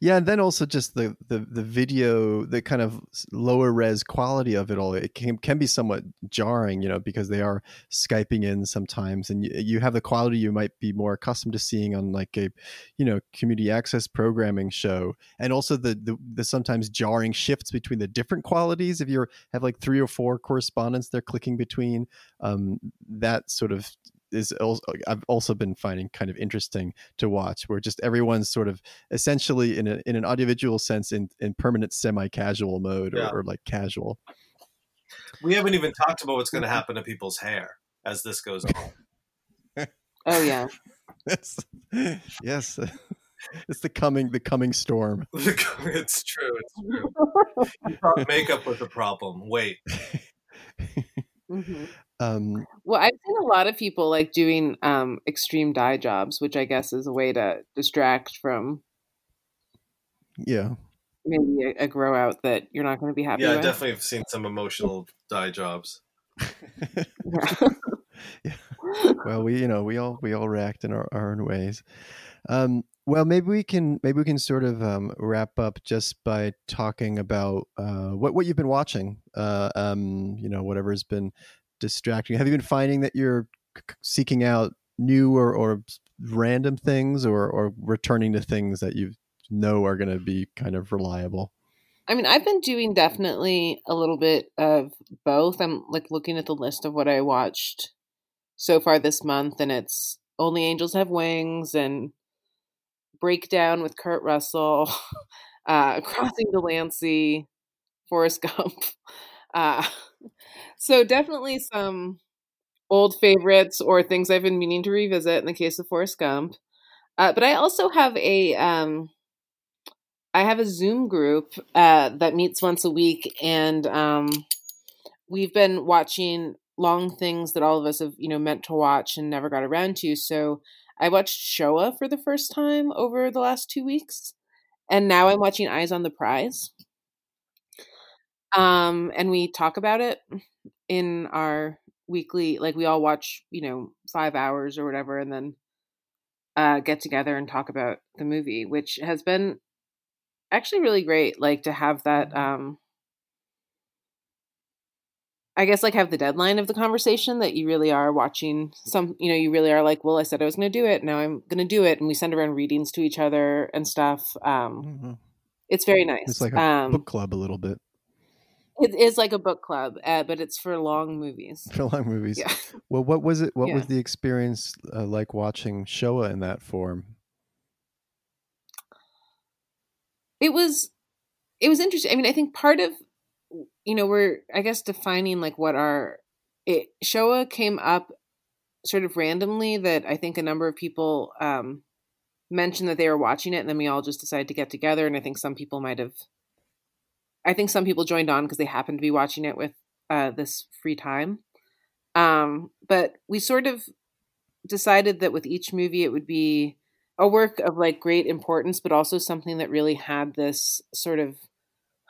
[SPEAKER 2] Yeah, and then also just the, the the video, the kind of lower res quality of it all. It can can be somewhat jarring, you know, because they are skyping in sometimes, and you, you have the quality you might be more accustomed to seeing on like a, you know, community access programming show, and also the the, the sometimes jarring shifts between the different qualities. If you have like three or four correspondents they're clicking between, um, that sort of is also, I've also been finding kind of interesting to watch, where just everyone's sort of essentially in a, in an audiovisual sense in, in permanent semi-casual mode or,
[SPEAKER 4] Yeah.
[SPEAKER 2] or like casual.
[SPEAKER 4] We haven't even talked about what's going to happen to people's hair as this goes on.
[SPEAKER 3] Oh yeah.
[SPEAKER 2] Yes, yes, it's the coming the coming storm.
[SPEAKER 4] it's true. It's true. You thought makeup was a problem. Wait.
[SPEAKER 3] hmm
[SPEAKER 2] Um,
[SPEAKER 3] Well, I've seen a lot of people like doing um, extreme dye jobs, which I guess is a way to distract from
[SPEAKER 2] yeah,
[SPEAKER 3] maybe a, a grow out that you're not going to be happy
[SPEAKER 4] Yeah, I definitely have seen some emotional dye jobs.
[SPEAKER 2] Yeah, well, we you know we all we all react in our, our own ways. Um, well, maybe we can maybe we can sort of um, wrap up just by talking about uh, what what you've been watching. Uh, um, you know, whatever's been distracting. Have you been finding that you're seeking out new or, or random things, or or returning to things that you know are going to be kind of reliable?
[SPEAKER 3] I mean, I've been doing definitely a little bit of both. I'm like looking at the list of what I watched so far this month, and it's Only Angels Have Wings and Breakdown with Kurt Russell, uh, Crossing Delancey, Forrest Gump. Uh, so definitely some old favorites or things I've been meaning to revisit in the case of Forrest Gump. Uh, but I also have a um, I have a Zoom group uh, that meets once a week, and um, we've been watching long things that all of us have, you know, meant to watch and never got around to. So I watched Shoah for the first time over the last two weeks, and now I'm watching Eyes on the Prize. Um, and we talk about it in our weekly, like we all watch, you know, five hours or whatever, and then uh, get together and talk about the movie, which has been actually really great like to have that um I guess like have the deadline of the conversation that you really are watching some, you know, you really are like, well, I said I was going to do it. Now I'm going to do it. And we send around readings to each other and stuff. Um,
[SPEAKER 2] Mm-hmm.
[SPEAKER 3] it's very nice.
[SPEAKER 2] It's like a
[SPEAKER 3] um,
[SPEAKER 2] book club a little bit
[SPEAKER 3] It is like a book club, uh, but it's for long movies.
[SPEAKER 2] for long movies.
[SPEAKER 3] Yeah.
[SPEAKER 2] Well, what was it? What was the experience uh, like watching Shoah in that form?
[SPEAKER 3] It was, it was interesting. I mean, I think part of, you know, we're, I guess, defining like what our, it, Shoah came up sort of randomly that I think a number of people um, mentioned that they were watching it and then we all just decided to get together. And I think some people might have, I think some people joined on because they happened to be watching it with uh, this free time. Um, but we sort of decided that with each movie it would be a work of like great importance, but also something that really had this sort of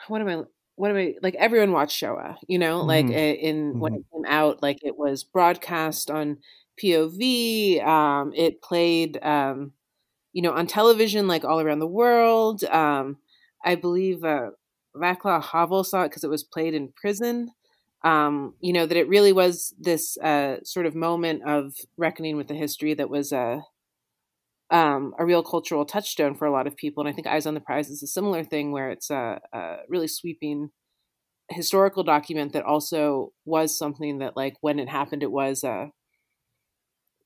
[SPEAKER 3] what am I what am I like everyone watched Shoah, you know, like
[SPEAKER 2] Mhm.
[SPEAKER 3] uh, in when it came out, like it was broadcast on POV, um, it played um, you know, on television like all around the world. Um, I believe uh Vaclav Havel saw it because it was played in prison. Um, you know, that it really was this uh, sort of moment of reckoning with the history that was a, um, a real cultural touchstone for a lot of people. And I think Eyes on the Prize is a similar thing where it's a, a really sweeping historical document that also was something that, like, when it happened, it was a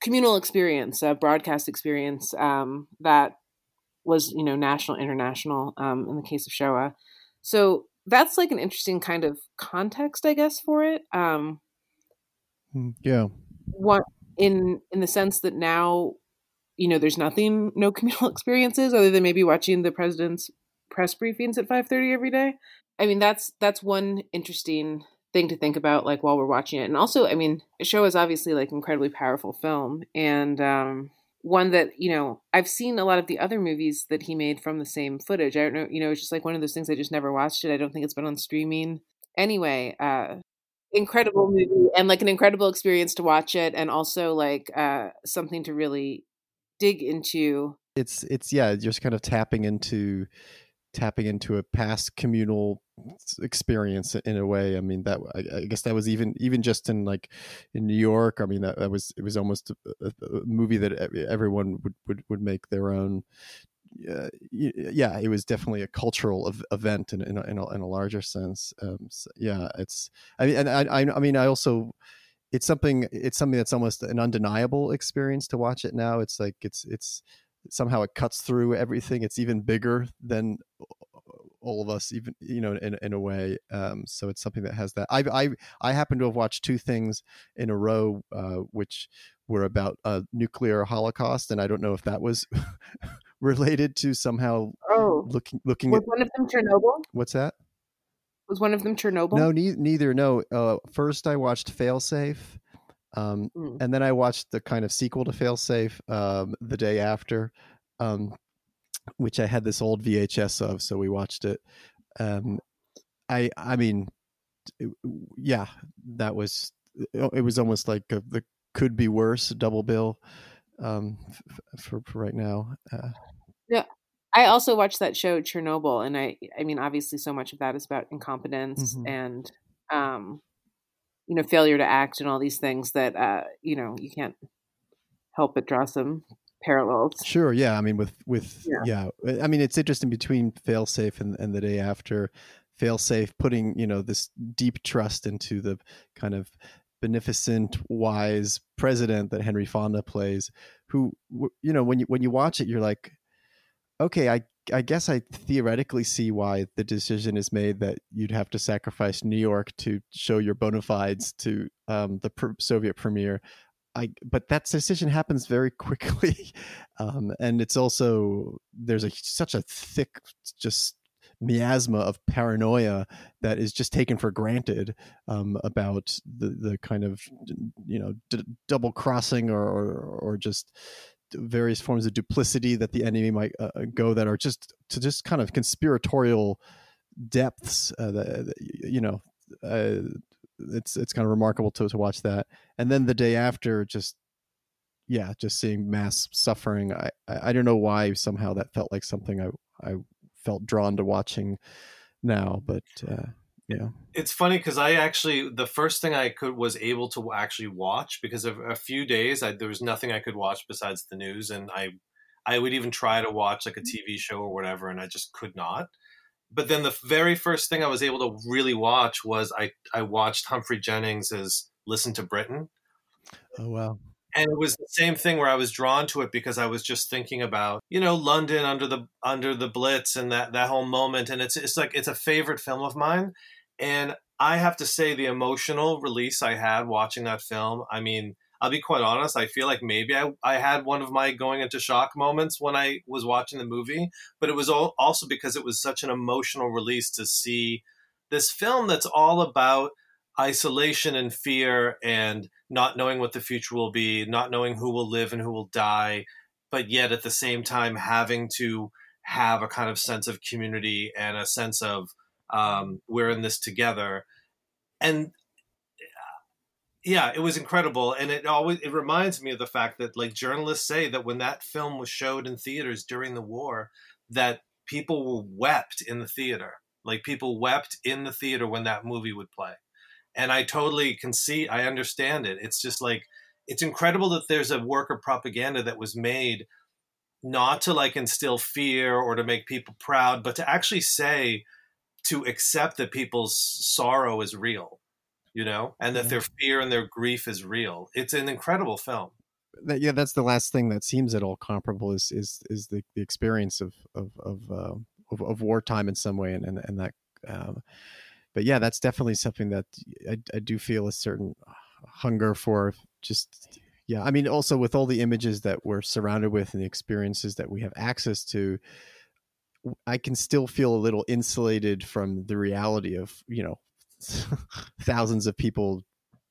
[SPEAKER 3] communal experience, a broadcast experience um, that was, you know, national, international um, in the case of Shoah. So that's like an interesting kind of context, I guess, for it. Um,
[SPEAKER 2] Mm, Yeah.
[SPEAKER 3] what in in the sense that now, you know, there's nothing, no communal experiences other than maybe watching the president's press briefings at five thirty every day. I mean, that's that's one interesting thing to think about, like while we're watching it, and also, I mean, the show is obviously like incredibly powerful film, and um, one that you know I've seen a lot of the other movies that he made from the same footage. I don't know, you know, it's just like one of those things I just never watched it. I don't think it's been on streaming anyway. Uh, incredible movie and like an incredible experience to watch it, and also like uh, something to really dig into.
[SPEAKER 2] It's it's yeah, just kind of tapping into tapping into a past communal experience in a way. I mean that I, guess that was even even just in like in New York. I mean that, that was it was almost a, a- a movie that everyone would would, would make their own. Uh, yeah, it was definitely a cultural ev- event in in a, in a, in a larger sense. Um, so, yeah, it's I mean, and I, I I mean I also it's something it's something that's almost an undeniable experience to watch it now. It's like it's it's somehow it cuts through everything. It's even bigger than all of us, even you know, in in a way. Um, so it's something that has that. I I I happen to have watched two things in a row, uh, which were about a nuclear holocaust, and I don't know if that was related to somehow
[SPEAKER 3] Oh,
[SPEAKER 2] looking looking
[SPEAKER 3] was
[SPEAKER 2] at
[SPEAKER 3] one of them Chernobyl?
[SPEAKER 2] what's that.
[SPEAKER 3] Was one of them Chernobyl?
[SPEAKER 2] No, ne- neither. No. Uh, first, I watched Failsafe, um,
[SPEAKER 3] Mm.
[SPEAKER 2] and then I watched the kind of sequel to Failsafe um, the day after, um, which I had this old VHS of, so we watched it. Um, I, I mean, it- yeah, that was. It was almost like a, the could be worse double bill um, f- for, for right now. Uh, yeah,
[SPEAKER 3] I also watched that show Chernobyl, and I, I mean, obviously, so much of that is about incompetence
[SPEAKER 2] Mhm.
[SPEAKER 3] and, um, you know, failure to act and all these things that, uh, you know, you can't help but draw some parallels.
[SPEAKER 2] Sure. Yeah. I mean, with with
[SPEAKER 3] Yeah.
[SPEAKER 2] yeah. I mean, it's interesting between failsafe and and the day after failsafe, putting you know this deep trust into the kind of beneficent, wise president that Henry Fonda plays, who you know when you when you watch it, you're like, okay, I I guess I theoretically see why the decision is made that you'd have to sacrifice New York to show your bona fides to um, the pr- Soviet premier. I but that decision happens very quickly, um, and it's also there's a such a thick just miasma of paranoia that is just taken for granted um, about the the kind of you know d- double crossing or, or or just various forms of duplicity that the enemy might uh, go that are just to just kind of conspiratorial depths uh, that, that, you know uh, it's it's kind of remarkable to to watch that and then the day after just yeah just seeing mass suffering i i, I don't know why somehow that felt like something i i felt drawn to watching now but uh Yeah.
[SPEAKER 4] It's funny because I actually the first thing I could was able to actually watch because of a few days I, there was nothing I could watch besides the news, and I I would even try to watch like a TV show or whatever, and I just could not. But then the very first thing I was able to really watch was I I watched Humphrey Jennings's Listen to Britain.
[SPEAKER 2] Oh wow
[SPEAKER 4] and it was the same thing where I was drawn to it because I was just thinking about you know London under the under the Blitz and that that whole moment, and it's it's like it's a favorite film of mine, and I have to say the emotional release I had watching that film. I mean, I'll be quite honest. I feel like maybe I I had one of my going into shock moments when I was watching the movie, but it was also because it was such an emotional release to see this film that's all about isolation and fear and not knowing what the future will be, not knowing who will live and who will die, but yet at the same time having to have a kind of sense of community and a sense of um, we're in this together. And yeah, it was incredible, and it always it reminds me of the fact that like journalists say that when that film was showed in theaters during the war, that people wept in the theater. Like people wept in the theater when that movie would play and I totally can see, I understand it. It's just like, it's incredible that there's a work of propaganda that was made not to like instill fear or to make people proud, but to actually say, to accept that people's sorrow is real, you know, and that their fear and their grief is real. It's an incredible film.
[SPEAKER 2] That, yeah, that's the last thing that seems at all comparable is is is the, the experience of of of, uh, of, of wartime in some way, and and, and that um, but yeah, that's definitely something that I, I do feel a certain hunger for just yeah i mean also with all the images that we're surrounded with and the experiences that we have access to i can still feel a little insulated from the reality of you know thousands of people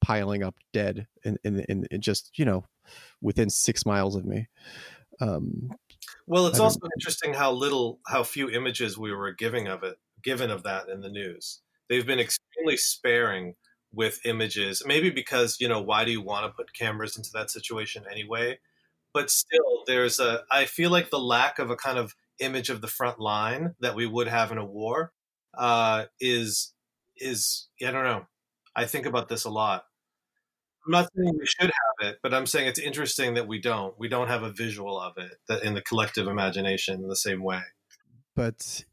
[SPEAKER 2] piling up dead in, in, in, in just you know within six miles of me. Um,
[SPEAKER 4] well it's also interesting how little how few images we were giving of it given of that in the news. They've been extremely sparing with images maybe because you know why do you want to put cameras into that situation anyway? But still there's a i feel like the lack of a kind of image of the front line that we would have in a war uh, is is i don't know i think about this a lot i'm not saying we should have it but i'm saying it's interesting that we don't we don't have a visual of it that in the collective imagination in the same way
[SPEAKER 2] but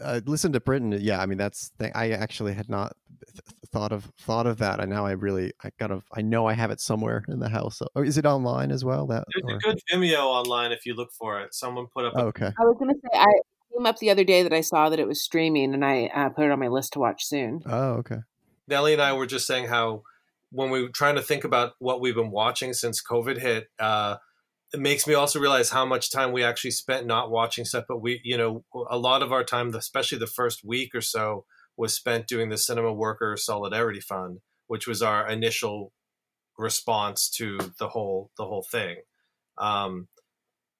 [SPEAKER 2] uh, listen to Britain. Yeah, I mean that's thing. I actually had not th- thought of thought of that. and now I really I got of I know I have it somewhere in the house. So, oh, is it online as well? That
[SPEAKER 4] there's or? a good Vimeo online if you look for it. Someone put up.
[SPEAKER 2] Oh, okay.
[SPEAKER 3] I was gonna say I came up the other day that I saw that it was streaming, and I uh, put it on my list to watch soon.
[SPEAKER 2] Oh, okay.
[SPEAKER 4] Nellie and I were just saying how when we were trying to think about what we've been watching since COVID hit. Uh, it makes me also realize how much time we actually spent not watching stuff. But we, you know, a lot of our time, especially the first week or so, was spent doing the Cinema Worker Solidarity Fund, which was our initial response to the whole the whole thing. Um,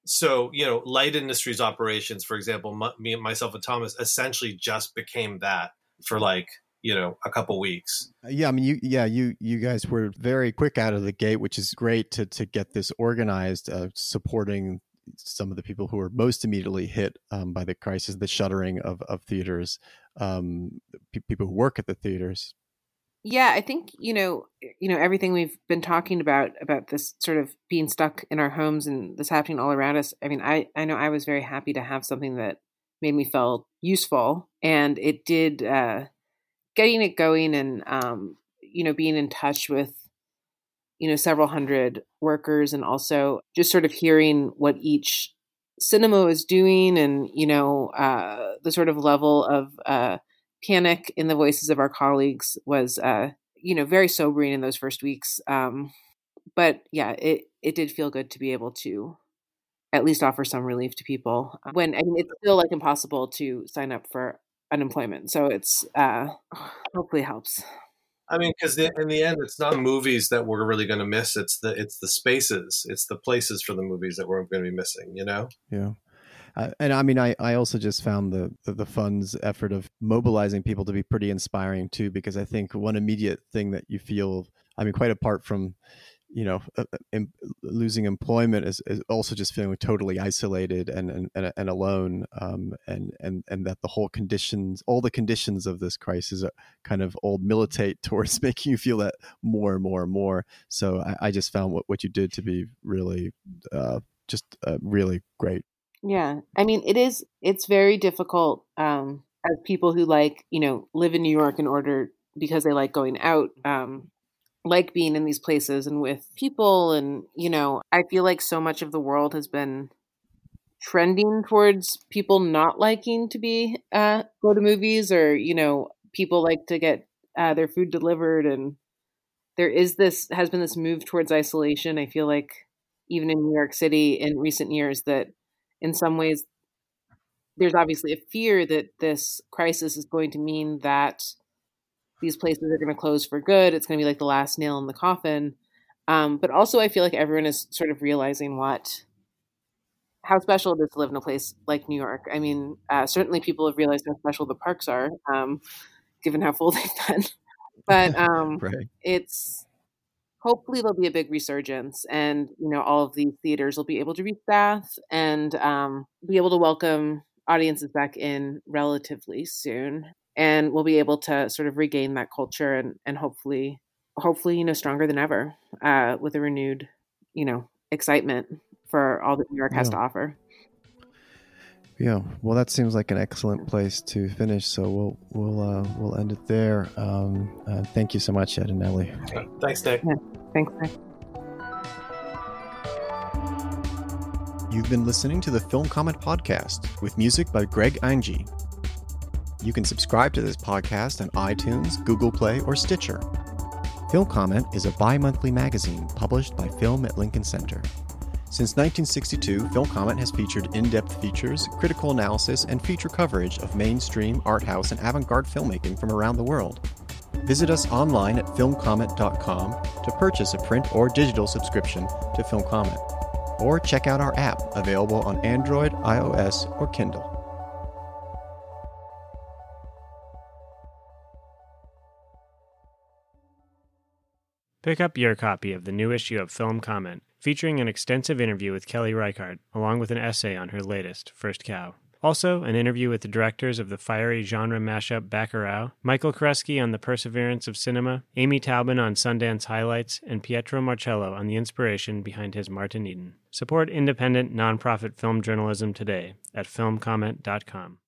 [SPEAKER 4] so you know, Light Industry's operations, for example, me, myself, and Thomas essentially just became that for like you know a couple weeks.
[SPEAKER 2] Uh, yeah i mean you yeah you you guys were very quick out of the gate which is great to to get this organized uh, supporting some of the people who were most immediately hit um, by the crisis the shuttering of of theaters um, people who work at the theaters
[SPEAKER 3] yeah i think you know you know everything we've been talking about about this sort of being stuck in our homes and this happening all around us i mean i i know i was very happy to have something that made me feel useful and it did uh getting it going and um, you know being in touch with you know several hundred workers and also just sort of hearing what each cinema is doing and you know uh, the sort of level of uh, panic in the voices of our colleagues was uh, you know very sobering in those first weeks um, but yeah it it did feel good to be able to at least offer some relief to people when I mean, it's still like impossible to sign up for unemployment. So it's uh, hopefully helps.
[SPEAKER 4] I mean, because in the end, it's not movies that we're really going to miss. It's the it's the spaces, it's the places for the movies that we're going to be missing. You know?
[SPEAKER 2] Yeah. Uh, and I mean, I, I also just found the, the, the fund's effort of mobilizing people to be pretty inspiring too, because I think one immediate thing that you feel, I mean, quite apart from you know, uh, em- losing employment is, is, also just feeling totally isolated and and, and, and alone, um, and and and that the whole conditions, all the conditions of this crisis, are kind of all militate towards making you feel that more and more and more. So I, I just found what what you did to be really, uh, just uh, really great.
[SPEAKER 3] Yeah, I mean, it is. It's very difficult um, as people who like you know live in New York in order because they like going out um, like being in these places and with people and you know i feel like so much of the world has been trending towards people not liking to be uh go to movies or you know people like to get uh, their food delivered and there is this has been this move towards isolation i feel like even in new york city in recent years that in some ways there's obviously a fear that this crisis is going to mean that these places are going to close for good. It's going to be like the last nail in the coffin. Um, but also, I feel like everyone is sort of realizing what how special it is to live in a place like New York. I mean, uh, certainly people have realized how special the parks are, um, given how full they've been. But um, right. it's hopefully there'll be a big resurgence, and you know, all of these theaters will be able to restaff and um, be able to welcome audiences back in relatively soon and we'll be able to sort of regain that culture and and hopefully hopefully you know stronger than ever uh, with a renewed you know excitement for all that New York has to offer.
[SPEAKER 2] Yeah, well, that seems like an excellent place to finish. So we'll we'll uh, we'll end it there. Um, uh, thank you so much, Ed and Nellie.
[SPEAKER 4] Thanks, Nick. Yeah,
[SPEAKER 3] thanks, Nick.
[SPEAKER 2] You've been listening to the Film Comment Podcast with music by Greg Einge. You can subscribe to this podcast on iTunes, Google Play, or Stitcher. Film Comment is a bi monthly magazine published by Film at Lincoln Center. Since 1962, Film Comment has featured in depth features, critical analysis, and feature coverage of mainstream, art house, and avant garde filmmaking from around the world. Visit us online at filmcomment.com to purchase a print or digital subscription to Film Comment, or check out our app available on Android, iOS, or Kindle.
[SPEAKER 1] Pick up your copy of the new issue of Film Comment, featuring an extensive interview with Kelly Reichardt, along with an essay on her latest, First Cow. Also, an interview with the directors of the fiery genre mashup Bacurau, Michael Koresky on the perseverance of cinema, Amy Taubin on Sundance highlights, and Pietro Marcello on the inspiration behind his Martin Eden. Support independent, nonprofit film journalism today at filmcomment.com.